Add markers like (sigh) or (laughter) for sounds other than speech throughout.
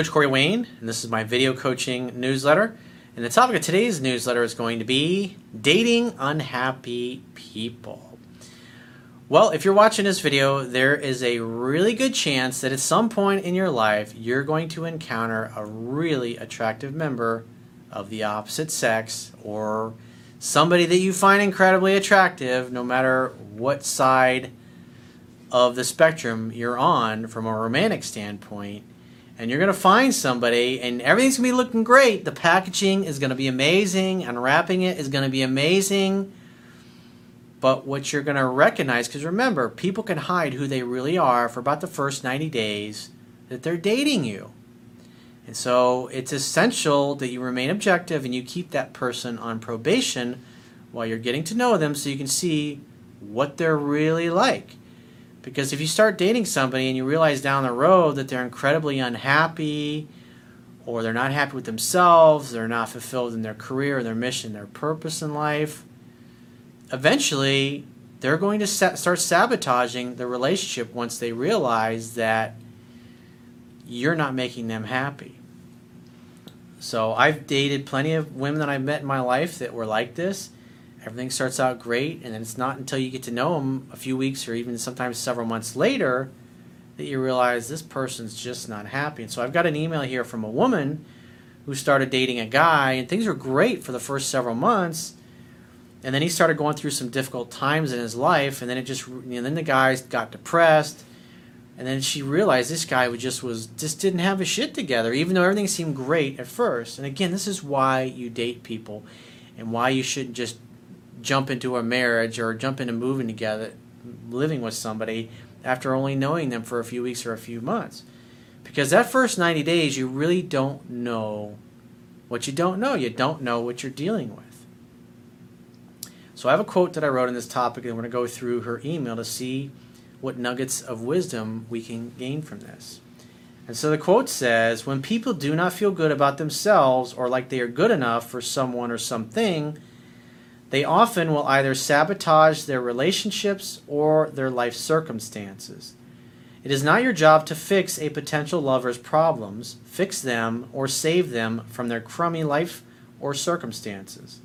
Coach Corey Wayne, and this is my video coaching newsletter. And the topic of today's newsletter is going to be dating unhappy people. Well, if you're watching this video, there is a really good chance that at some point in your life, you're going to encounter a really attractive member of the opposite sex or somebody that you find incredibly attractive, no matter what side of the spectrum you're on from a romantic standpoint and you're going to find somebody and everything's going to be looking great. The packaging is going to be amazing unwrapping it is going to be amazing. But what you're going to recognize because remember people can hide who they really are for about the first 90 days that they're dating you. And so it's essential that you remain objective and you keep that person on probation while you're getting to know them so you can see what they're really like because if you start dating somebody and you realize down the road that they're incredibly unhappy, or they're not happy with themselves, they're not fulfilled in their career, their mission, their purpose in life, eventually they're going to start sabotaging the relationship once they realize that you're not making them happy. So I've dated plenty of women that I've met in my life that were like this everything starts out great, and then it's not until you get to know them a few weeks or even sometimes several months later that you realize this person's just not happy. And so I've got an email here from a woman who started dating a guy, and things were great for the first several months. And then he started going through some difficult times in his life, and then it just, know, then the guy got depressed, and then she realized this guy was just was just didn't have his shit together, even though everything seemed great at first. And again, this is why you date people, and why you shouldn't just jump into a marriage or jump into moving together, living with somebody after only knowing them for a few weeks or a few months. Because that first 90 days, you really don't know what you don't know. You don't know what you're dealing with. So I have a quote that I wrote on this topic, and we're going to go through her email to see what nuggets of wisdom we can gain from this. And so the quote says When people do not feel good about themselves or like they are good enough for someone or something, they often will either sabotage their relationships or their life circumstances. It is not your job to fix a potential lover's problems, fix them, or save them from their crummy life or circumstances.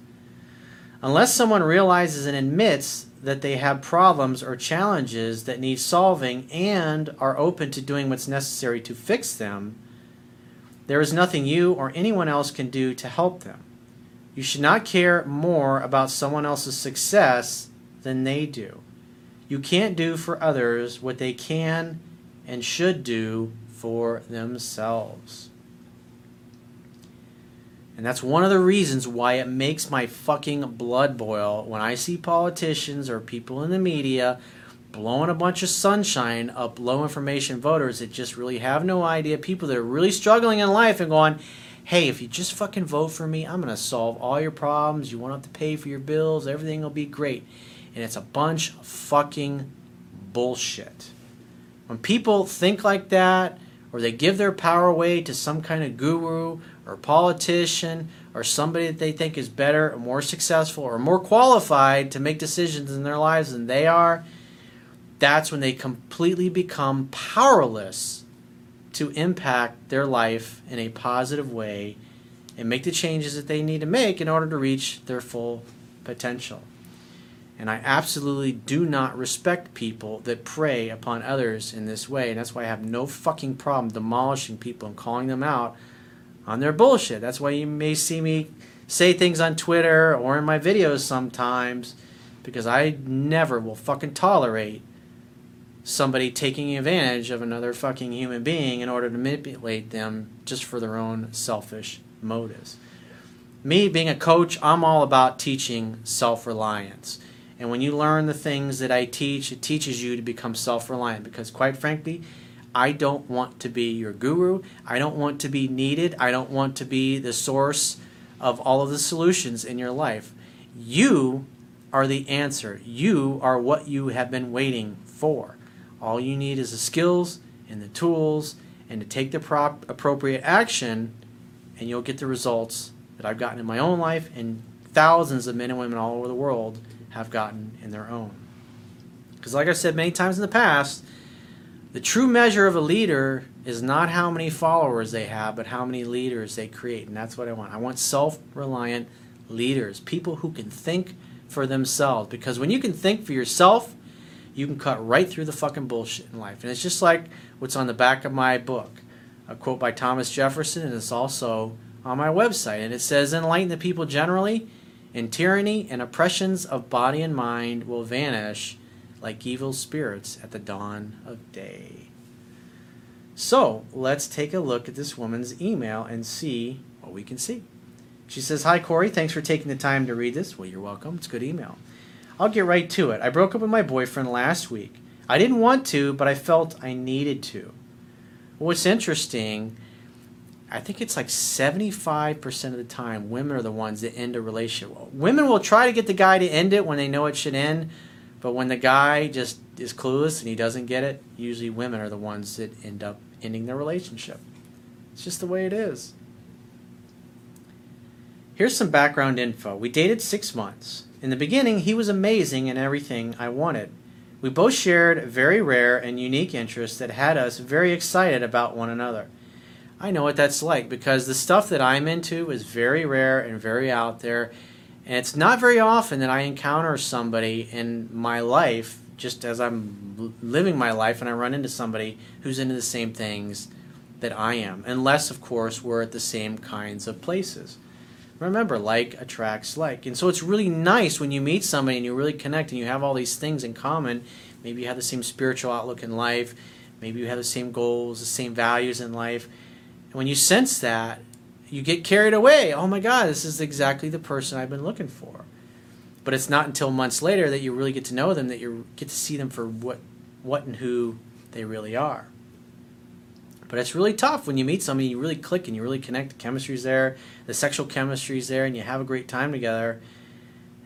Unless someone realizes and admits that they have problems or challenges that need solving and are open to doing what's necessary to fix them, there is nothing you or anyone else can do to help them. You should not care more about someone else's success than they do. You can't do for others what they can and should do for themselves. And that's one of the reasons why it makes my fucking blood boil when I see politicians or people in the media blowing a bunch of sunshine up low information voters that just really have no idea, people that are really struggling in life and going, hey, if you just fucking vote for me, I'm going to solve all your problems. You won't have to pay for your bills. Everything will be great. And it's a bunch of fucking bullshit. When people think like that, or they give their power away to some kind of guru or politician or somebody that they think is better or more successful or more qualified to make decisions in their lives than they are, that's when they completely become powerless to impact their life in a positive way and make the changes that they need to make in order to reach their full potential. And I absolutely do not respect people that prey upon others in this way. And that's why I have no fucking problem demolishing people and calling them out on their bullshit. That's why you may see me say things on Twitter or in my videos sometimes because I never will fucking tolerate somebody taking advantage of another fucking human being in order to manipulate them just for their own selfish motives. Me being a coach, I'm all about teaching self reliance. And when you learn the things that I teach, it teaches you to become self reliant because, quite frankly, I don't want to be your guru. I don't want to be needed. I don't want to be the source of all of the solutions in your life. You are the answer. You are what you have been waiting for. All you need is the skills and the tools and to take the prop appropriate action, and you'll get the results that I've gotten in my own life and thousands of men and women all over the world have gotten in their own. Because, like I said many times in the past, The true measure of a leader is not how many followers they have, but how many leaders they create. And that's what I want. I want self reliant leaders, people who can think for themselves. Because when you can think for yourself, you can cut right through the fucking bullshit in life. And it's just like what's on the back of my book a quote by Thomas Jefferson, and it's also on my website. And it says, Enlighten the people generally, and tyranny and oppressions of body and mind will vanish like evil spirits at the dawn of day. So let's take a look at this woman's email and see what we can see. She says, Hi, Corey. Thanks for taking the time to read this. Well, you're welcome. It's a good email. I'll get right to it. I broke up with my boyfriend last week. I didn't want to, but I felt I needed to. What's interesting, I think it's like 75% of the time, women are the ones that end a relationship. Women will try to get the guy to end it when they know it should end, but when the guy just is clueless and he doesn't get it, usually women are the ones that end up ending their relationship. It's just the way it is. Here's some background info. We dated six months. In the beginning, he was amazing in everything I wanted. We both shared very rare and unique interests that had us very excited about one another. I know what that's like because the stuff that I'm into is very rare and very out there. And it's not very often that I encounter somebody in my life, just as I'm living my life, and I run into somebody who's into the same things that I am. Unless, of course, we're at the same kinds of places. Remember, like attracts like. And so it's really nice when you meet somebody and you really connect and you have all these things in common. Maybe you have the same spiritual outlook in life. Maybe you have the same goals, the same values in life. And when you sense that, you get carried away. Oh my God, this is exactly the person I've been looking for. But it's not until months later that you really get to know them, that you get to see them for what, what and who they really are. But it's really tough when you meet somebody, you really click and you really connect. The chemistry's there, the sexual chemistry's there, and you have a great time together.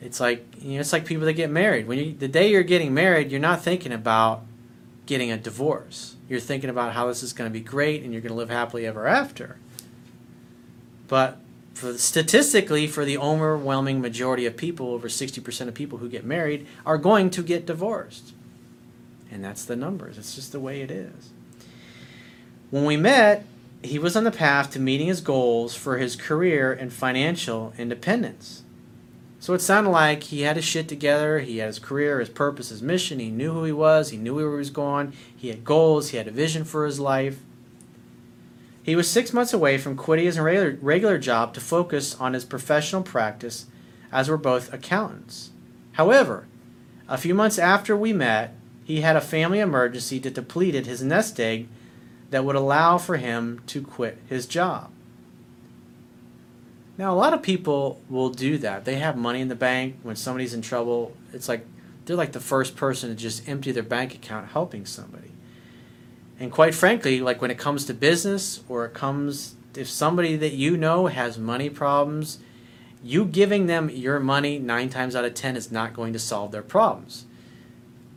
It's like you know, it's like people that get married. When you, the day you're getting married, you're not thinking about getting a divorce. You're thinking about how this is going to be great and you're going to live happily ever after. But for statistically, for the overwhelming majority of people, over 60% of people who get married are going to get divorced. And that's the numbers. It's just the way it is. When we met, he was on the path to meeting his goals for his career and financial independence. So it sounded like he had his shit together. He had his career, his purpose, his mission. He knew who he was. He knew where he was going. He had goals. He had a vision for his life. He was six months away from quitting his regular, job to focus on his professional practice, as were both accountants. However, a few months after we met, he had a family emergency that depleted his nest egg that would allow for him to quit his job. Now, a lot of people will do that. They have money in the bank. When somebody's in trouble, it's like they're like the first person to just empty their bank account helping somebody. And quite frankly, like when it comes to business or it comes, if somebody that you know has money problems, you giving them your money nine times out of ten is not going to solve their problems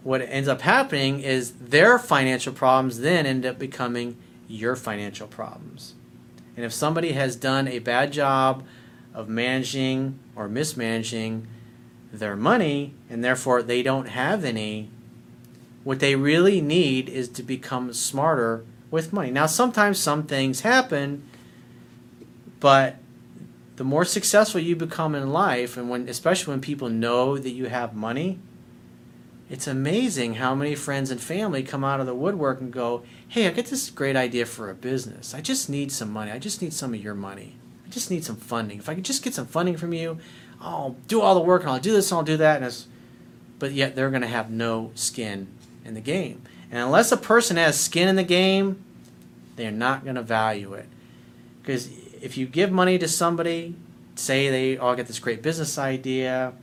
what ends up happening is their financial problems then end up becoming your financial problems. And if somebody has done a bad job of managing or mismanaging their money and therefore they don't have any, what they really need is to become smarter with money. Now, sometimes some things happen, but the more successful you become in life, and when especially when people know that you have money, it's amazing how many friends and family come out of the woodwork and go, Hey, I got this great idea for a business. I just need some money. I just need some of your money. I just need some funding. If I could just get some funding from you, I'll do all the work and I'll do this and I'll do that. And but yet they're going to have no skin in the game. And unless a person has skin in the game, they're not going to value it. Because if you give money to somebody, say they all oh, get this great business idea,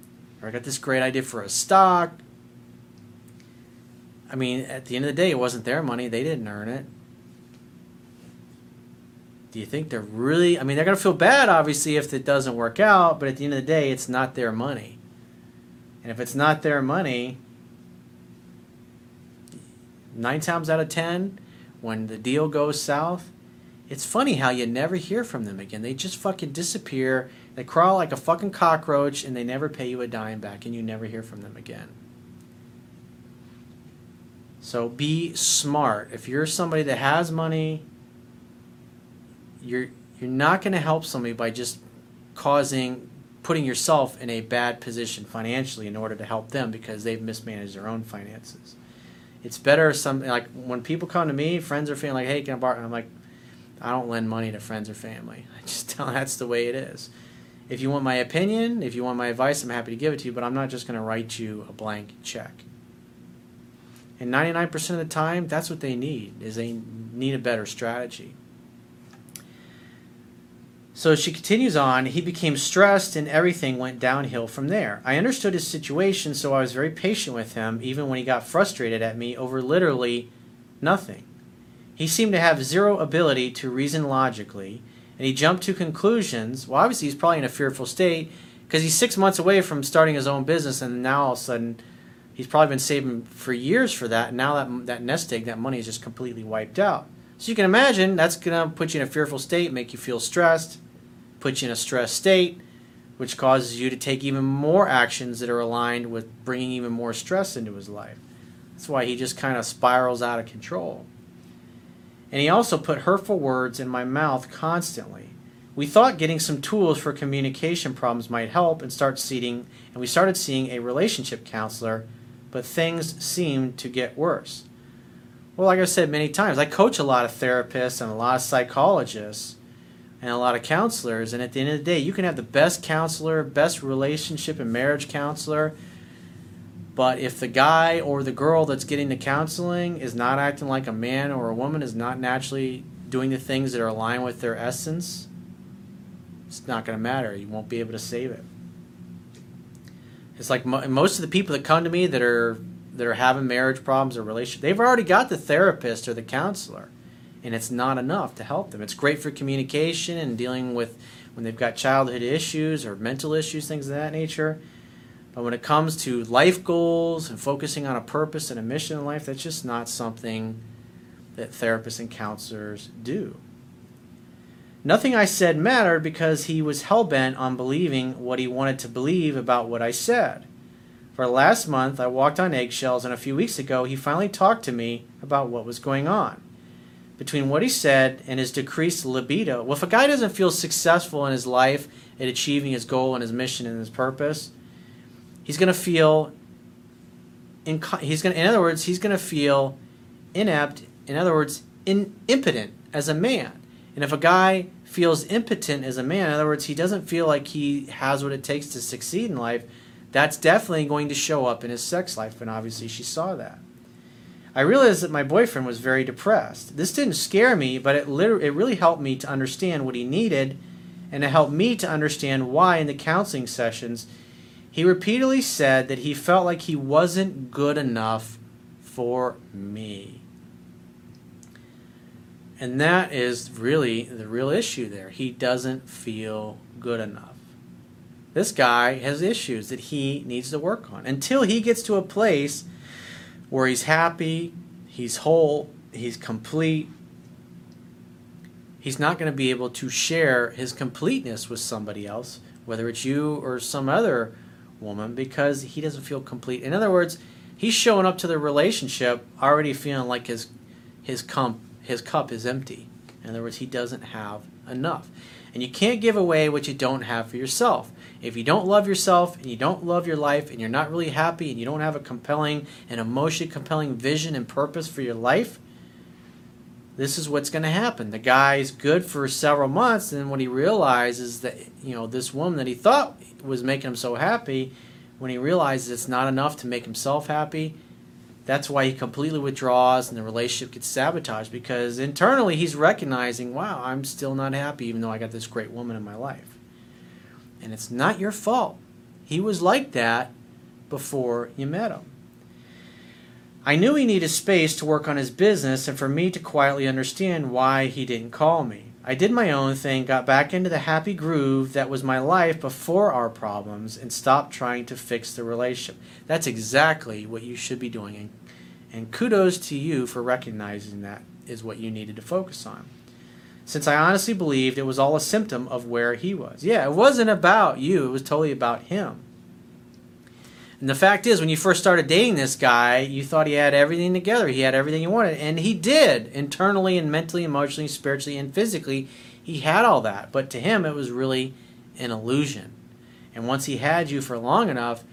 or I got this great idea for a stock, I mean, at the end of the day, it wasn't their money. They didn't earn it. Do you think they're really? I mean, they're going to feel bad, obviously, if it doesn't work out, but at the end of the day, it's not their money. And if it's not their money, nine times out of ten, when the deal goes south, it's funny how you never hear from them again. They just fucking disappear. They crawl like a fucking cockroach and they never pay you a dime back and you never hear from them again. So be smart. If you're somebody that has money, you're you're not going to help somebody by just causing putting yourself in a bad position financially in order to help them because they've mismanaged their own finances. It's better some like when people come to me, friends or family, like, hey, can I borrow? And I'm like, I don't lend money to friends or family. (laughs) I just tell that's the way it is. If you want my opinion, if you want my advice, I'm happy to give it to you, but I'm not just going to write you a blank check. And 99% of the time, that's what they need, is they need a better strategy. So she continues on, he became stressed and everything went downhill from there. I understood his situation, so I was very patient with him, even when he got frustrated at me over literally nothing. He seemed to have zero ability to reason logically, and he jumped to conclusions. Well, obviously, he's probably in a fearful state because he's six months away from starting his own business, and now all of a sudden, he's probably been saving for years for that. And now that that nest egg, that money is just completely wiped out. So you can imagine that's going to put you in a fearful state, make you feel stressed, put you in a stressed state, which causes you to take even more actions that are aligned with bringing even more stress into his life. That's why he just kind of spirals out of control. And he also put hurtful words in my mouth constantly. We thought getting some tools for communication problems might help and start seeing and we started seeing a relationship counselor, but things seemed to get worse. Well, like I said many times, I coach a lot of therapists and a lot of psychologists and a lot of counselors, and at the end of the day, you can have the best counselor, best relationship and marriage counselor, but if the guy or the girl that's getting the counseling is not acting like a man or a woman, is not naturally doing the things that are aligned with their essence, it's not going to matter. You won't be able to save it. It's like mo- most of the people that come to me that are that are having marriage problems or relationship, they've already got the therapist or the counselor, and it's not enough to help them. It's great for communication and dealing with when they've got childhood issues or mental issues, things of that nature but when it comes to life goals and focusing on a purpose and a mission in life, that's just not something that therapists and counselors do. Nothing I said mattered because he was hell bent on believing what he wanted to believe about what I said. For last month, I walked on eggshells, and a few weeks ago, he finally talked to me about what was going on. Between what he said and his decreased libido, well, if a guy doesn't feel successful in his life at achieving his goal and his mission and his purpose, he's going to feel in, he's going in other words he's going to feel inept in other words in, impotent as a man and if a guy feels impotent as a man in other words he doesn't feel like he has what it takes to succeed in life that's definitely going to show up in his sex life and obviously she saw that i realized that my boyfriend was very depressed this didn't scare me but it it really helped me to understand what he needed and it helped me to understand why in the counseling sessions he repeatedly said that he felt like he wasn't good enough for me. And that is really the real issue there. He doesn't feel good enough. This guy has issues that he needs to work on until he gets to a place where he's happy, he's whole, he's complete. He's not going to be able to share his completeness with somebody else, whether it's you or some other woman because he doesn't feel complete. In other words, he's showing up to the relationship already feeling like his his cup his cup is empty. In other words, he doesn't have enough. And you can't give away what you don't have for yourself. If you don't love yourself and you don't love your life and you're not really happy and you don't have a compelling and emotionally compelling vision and purpose for your life, this is what's going to happen. The guy's good for several months, and when he realizes that you know this woman that he thought was making him so happy, when he realizes it's not enough to make himself happy, that's why he completely withdraws and the relationship gets sabotaged because internally he's recognizing, wow, I'm still not happy even though I got this great woman in my life. And it's not your fault. He was like that before you met him. I knew he needed space to work on his business and for me to quietly understand why he didn't call me. I did my own thing, got back into the happy groove that was my life before our problems, and stopped trying to fix the relationship. That's exactly what you should be doing. And, kudos to you for recognizing that is what you needed to focus on. Since I honestly believed it was all a symptom of where he was. Yeah, it wasn't about you, it was totally about him. And the fact is, when you first started dating this guy, you thought he had everything together. He had everything you wanted. And he did, internally and mentally, emotionally, spiritually, and physically. He had all that. But to him, it was really an illusion. And once he had you for long enough,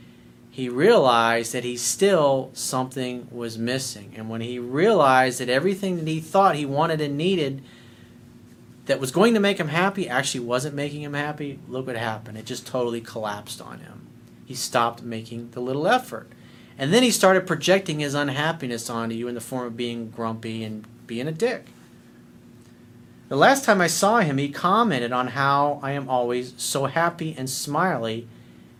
he realized that he still something was missing. And when he realized that everything that he thought he wanted and needed that was going to make him happy actually wasn't making him happy, look what happened. It just totally collapsed on him. He stopped making the little effort. And then he started projecting his unhappiness onto you in the form of being grumpy and being a dick. The last time I saw him, he commented on how I am always so happy and smiley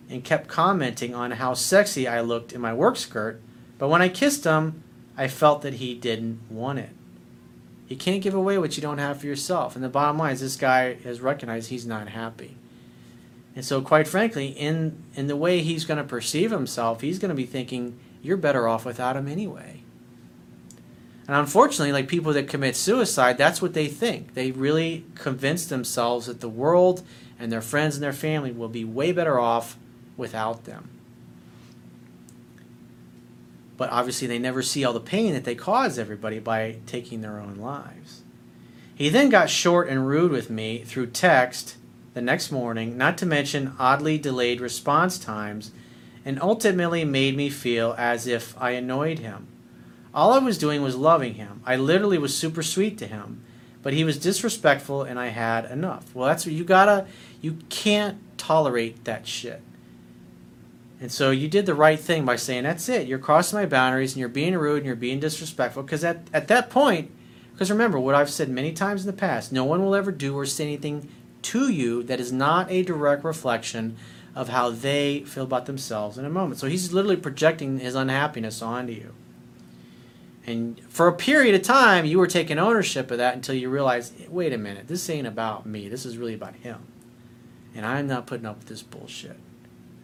and kept commenting on how sexy I looked in my work skirt, but when I kissed him, I felt that he didn't want it. You can't give away what you don't have for yourself. And the bottom line is this guy has recognized he's not happy. And so quite frankly, in in the way he's going to perceive himself, he's going to be thinking you're better off without him anyway. And unfortunately, like people that commit suicide, that's what they think. They really convince themselves that the world and their friends and their family will be way better off without them. But obviously, they never see all the pain that they cause everybody by taking their own lives. He then got short and rude with me through text the next morning, not to mention oddly delayed response times, and ultimately made me feel as if I annoyed him. All I was doing was loving him. I literally was super sweet to him, but he was disrespectful and I had enough. Well, that's what you gotta, you can't tolerate that shit. And so you did the right thing by saying, that's it. You're crossing my boundaries and you're being rude and you're being disrespectful. Because at, at that point, because remember what I've said many times in the past, no one will ever do or say anything to you that is not a direct reflection of how they feel about themselves in a moment. So he's literally projecting his unhappiness onto you. And for a period of time, you were taking ownership of that until you realized, wait a minute, this ain't about me. This is really about him. And I'm not putting up with this bullshit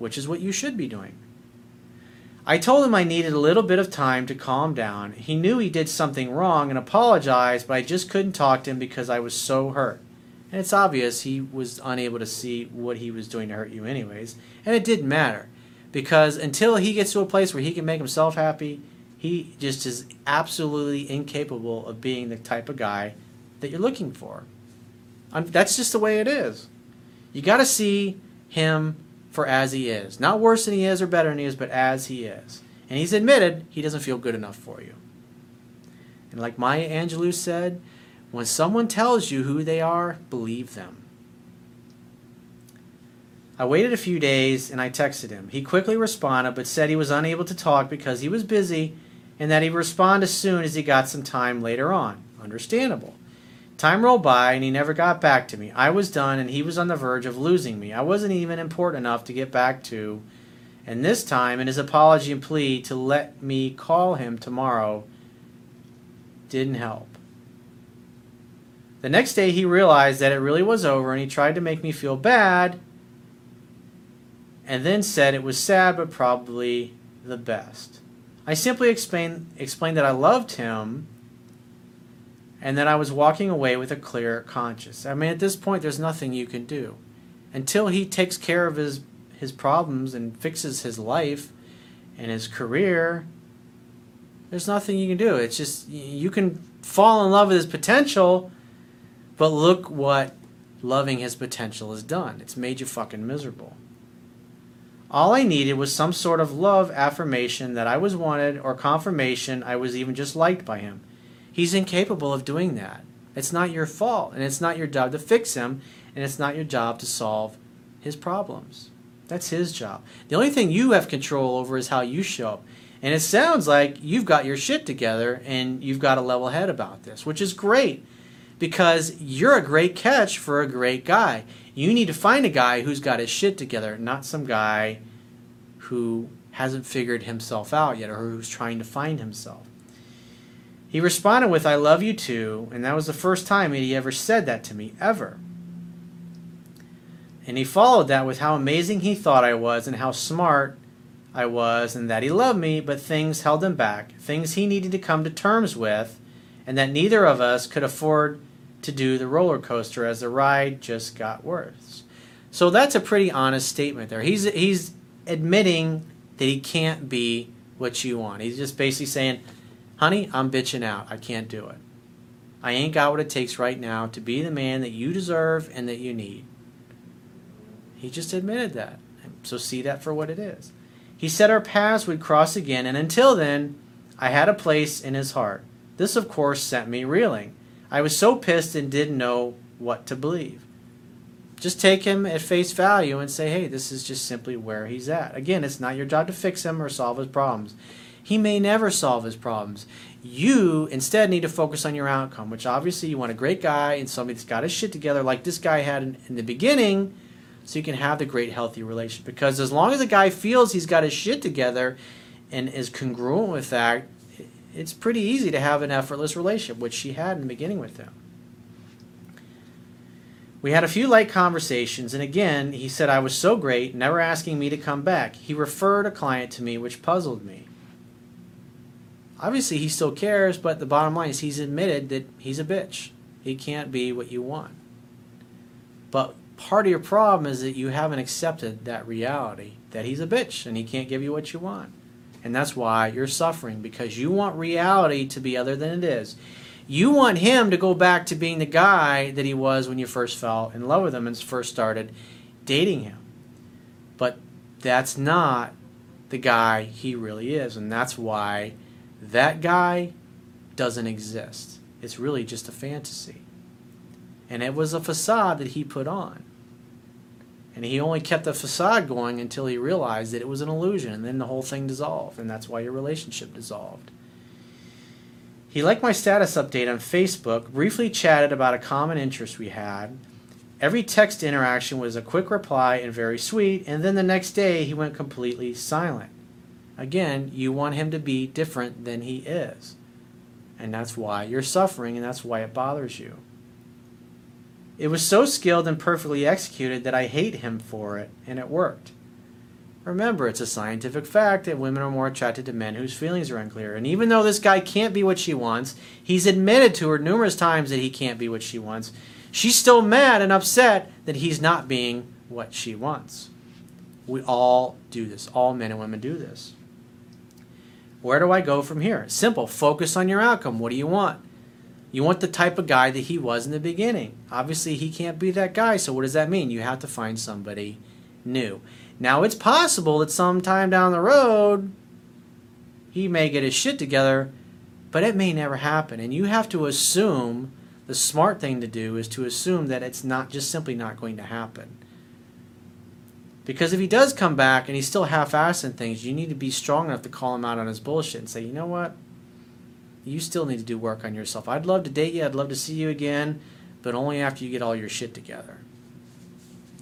which is what you should be doing. I told him I needed a little bit of time to calm down. He knew he did something wrong and apologized, but I just couldn't talk to him because I was so hurt. And it's obvious he was unable to see what he was doing to hurt you, anyways. And it didn't matter because until he gets to a place where he can make himself happy, he just is absolutely incapable of being the type of guy that you're looking for. that's just the way it is. You got to see him for as he is. Not worse than he is or better than he is, but as he is. And he's admitted he doesn't feel good enough for you. And like Maya Angelou said, when someone tells you who they are, believe them. I waited a few days and I texted him. He quickly responded but said he was unable to talk because he was busy and that he'd respond as soon as he got some time later on. Understandable. Time rolled by and he never got back to me. I was done and he was on the verge of losing me. I wasn't even important enough to get back to. And this time, in his apology and plea to let me call him tomorrow, didn't help. The next day, he realized that it really was over and he tried to make me feel bad and then said it was sad but probably the best. I simply explained, explained that I loved him and that I was walking away with a clear conscience. I mean, at this point, there's nothing you can do. Until he takes care of his, his problems and fixes his life and his career, there's nothing you can do. It's just, you can fall in love with his potential, but look what loving his potential has done. It's made you fucking miserable. All I needed was some sort of love affirmation that I was wanted or confirmation I was even just liked by him. He's incapable of doing that. It's not your fault, and it's not your job to fix him, and it's not your job to solve his problems. That's his job. The only thing you have control over is how you show up. And it sounds like you've got your shit together and you've got a level head about this, which is great because you're a great catch for a great guy. You need to find a guy who's got his shit together, not some guy who hasn't figured himself out yet or who's trying to find himself. He responded with, I love you too, and that was the first time he ever said that to me, ever. And he followed that with how amazing he thought I was and how smart I was, and that he loved me, but things held him back, things he needed to come to terms with, and that neither of us could afford to do the roller coaster as the ride just got worse. So that's a pretty honest statement there. He's, he's admitting that he can't be what you want. He's just basically saying, honey, I'm bitching out. I can't do it. I ain't got what it takes right now to be the man that you deserve and that you need. He just admitted that. So see that for what it is. He said our paths would cross again, and until then, I had a place in his heart. This, of course, sent me reeling. I was so pissed and didn't know what to believe. Just take him at face value and say, hey, this is just simply where he's at. Again, it's not your job to fix him or solve his problems. He may never solve his problems. You instead need to focus on your outcome, which obviously you want a great guy and somebody that's got his shit together like this guy had in, in the beginning so you can have the great healthy relationship. Because as long as a guy feels he's got his shit together and is congruent with that, it's pretty easy to have an effortless relationship, which she had in the beginning with him. We had a few light conversations, and again, he said I was so great, never asking me to come back. He referred a client to me, which puzzled me. Obviously, he still cares, but the bottom line is he's admitted that he's a bitch. He can't be what you want. But part of your problem is that you haven't accepted that reality that he's a bitch and he can't give you what you want. And that's why you're suffering because you want reality to be other than it is. You want him to go back to being the guy that he was when you first fell in love with him and first started dating him. But that's not the guy he really is. And that's why that guy doesn't exist. It's really just a fantasy. And it was a facade that he put on. And he only kept the facade going until he realized that it was an illusion, and then the whole thing dissolved, and that's why your relationship dissolved. He liked my status update on Facebook, briefly chatted about a common interest we had. Every text interaction was a quick reply and very sweet, and then the next day he went completely silent. Again, you want him to be different than he is. And that's why you're suffering, and that's why it bothers you. It was so skilled and perfectly executed that I hate him for it, and it worked. Remember, it's a scientific fact that women are more attracted to men whose feelings are unclear. And even though this guy can't be what she wants, he's admitted to her numerous times that he can't be what she wants. She's still mad and upset that he's not being what she wants. We all do this. All men and women do this. Where do I go from here? Simple. Focus on your outcome. What do you want? You want the type of guy that he was in the beginning. Obviously, he can't be that guy, so what does that mean? You have to find somebody new. Now, it's possible that sometime down the road, he may get his shit together, but it may never happen. And you have to assume the smart thing to do is to assume that it's not just simply not going to happen. Because if he does come back and he's still half-assing things, you need to be strong enough to call him out on his bullshit and say, you know what? You still need to do work on yourself. I'd love to date you. I'd love to see you again, but only after you get all your shit together.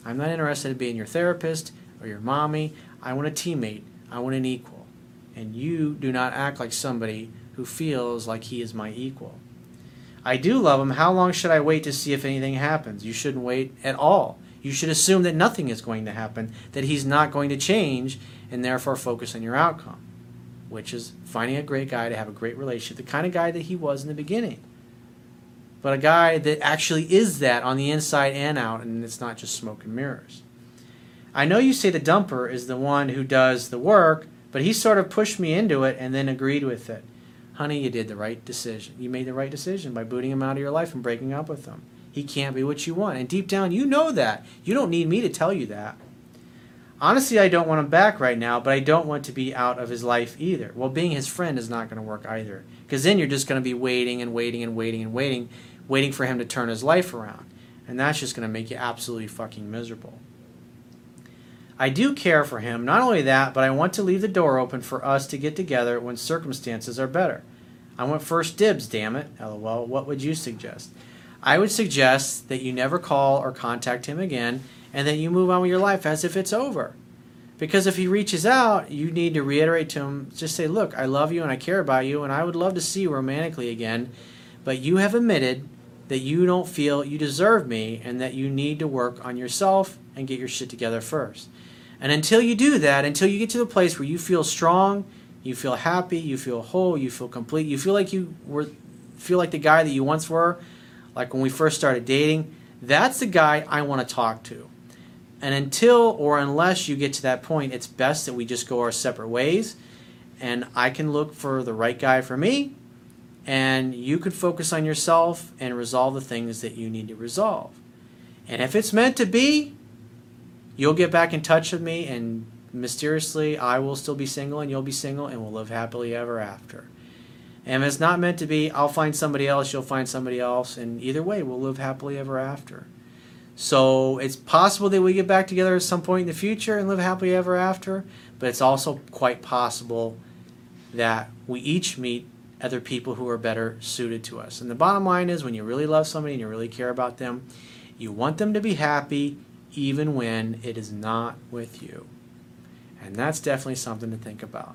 I'm not interested in being your therapist or your mommy. I want a teammate. I want an equal. And you do not act like somebody who feels like he is my equal. I do love him. How long should I wait to see if anything happens? You shouldn't wait at all. You should assume that nothing is going to happen, that he's not going to change, and therefore focus on your outcome, which is finding a great guy to have a great relationship, the kind of guy that he was in the beginning. But a guy that actually is that on the inside and out, and it's not just smoke and mirrors. I know you say the dumper is the one who does the work, but he sort of pushed me into it and then agreed with it. Honey, you did the right decision. You made the right decision by booting him out of your life and breaking up with him. He can't be what you want. And deep down, you know that. You don't need me to tell you that. Honestly, I don't want him back right now, but I don't want to be out of his life either. Well, being his friend is not going to work either. Because then you're just going to be waiting and waiting and waiting and waiting, waiting for him to turn his life around. And that's just going to make you absolutely fucking miserable. I do care for him. Not only that, but I want to leave the door open for us to get together when circumstances are better. I want first dibs, damn it. LOL. What would you suggest? I would suggest that you never call or contact him again and that you move on with your life as if it's over. Because if he reaches out, you need to reiterate to him, just say, Look, I love you and I care about you and I would love to see you romantically again, but you have admitted that you don't feel you deserve me and that you need to work on yourself and get your shit together first. And until you do that, until you get to the place where you feel strong, you feel happy, you feel whole, you feel complete, you feel like you were feel like the guy that you once were, like when we first started dating, that's the guy I want to talk to. And until or unless you get to that point, it's best that we just go our separate ways. And I can look for the right guy for me, and you could focus on yourself and resolve the things that you need to resolve. And if it's meant to be, you'll get back in touch with me, and mysteriously, I will still be single, and you'll be single, and we'll live happily ever after. And it's not meant to be, I'll find somebody else, you'll find somebody else, and either way, we'll live happily ever after. So it's possible that we get back together at some point in the future and live happily ever after, but it's also quite possible that we each meet other people who are better suited to us. And the bottom line is when you really love somebody and you really care about them, you want them to be happy even when it is not with you. And that's definitely something to think about.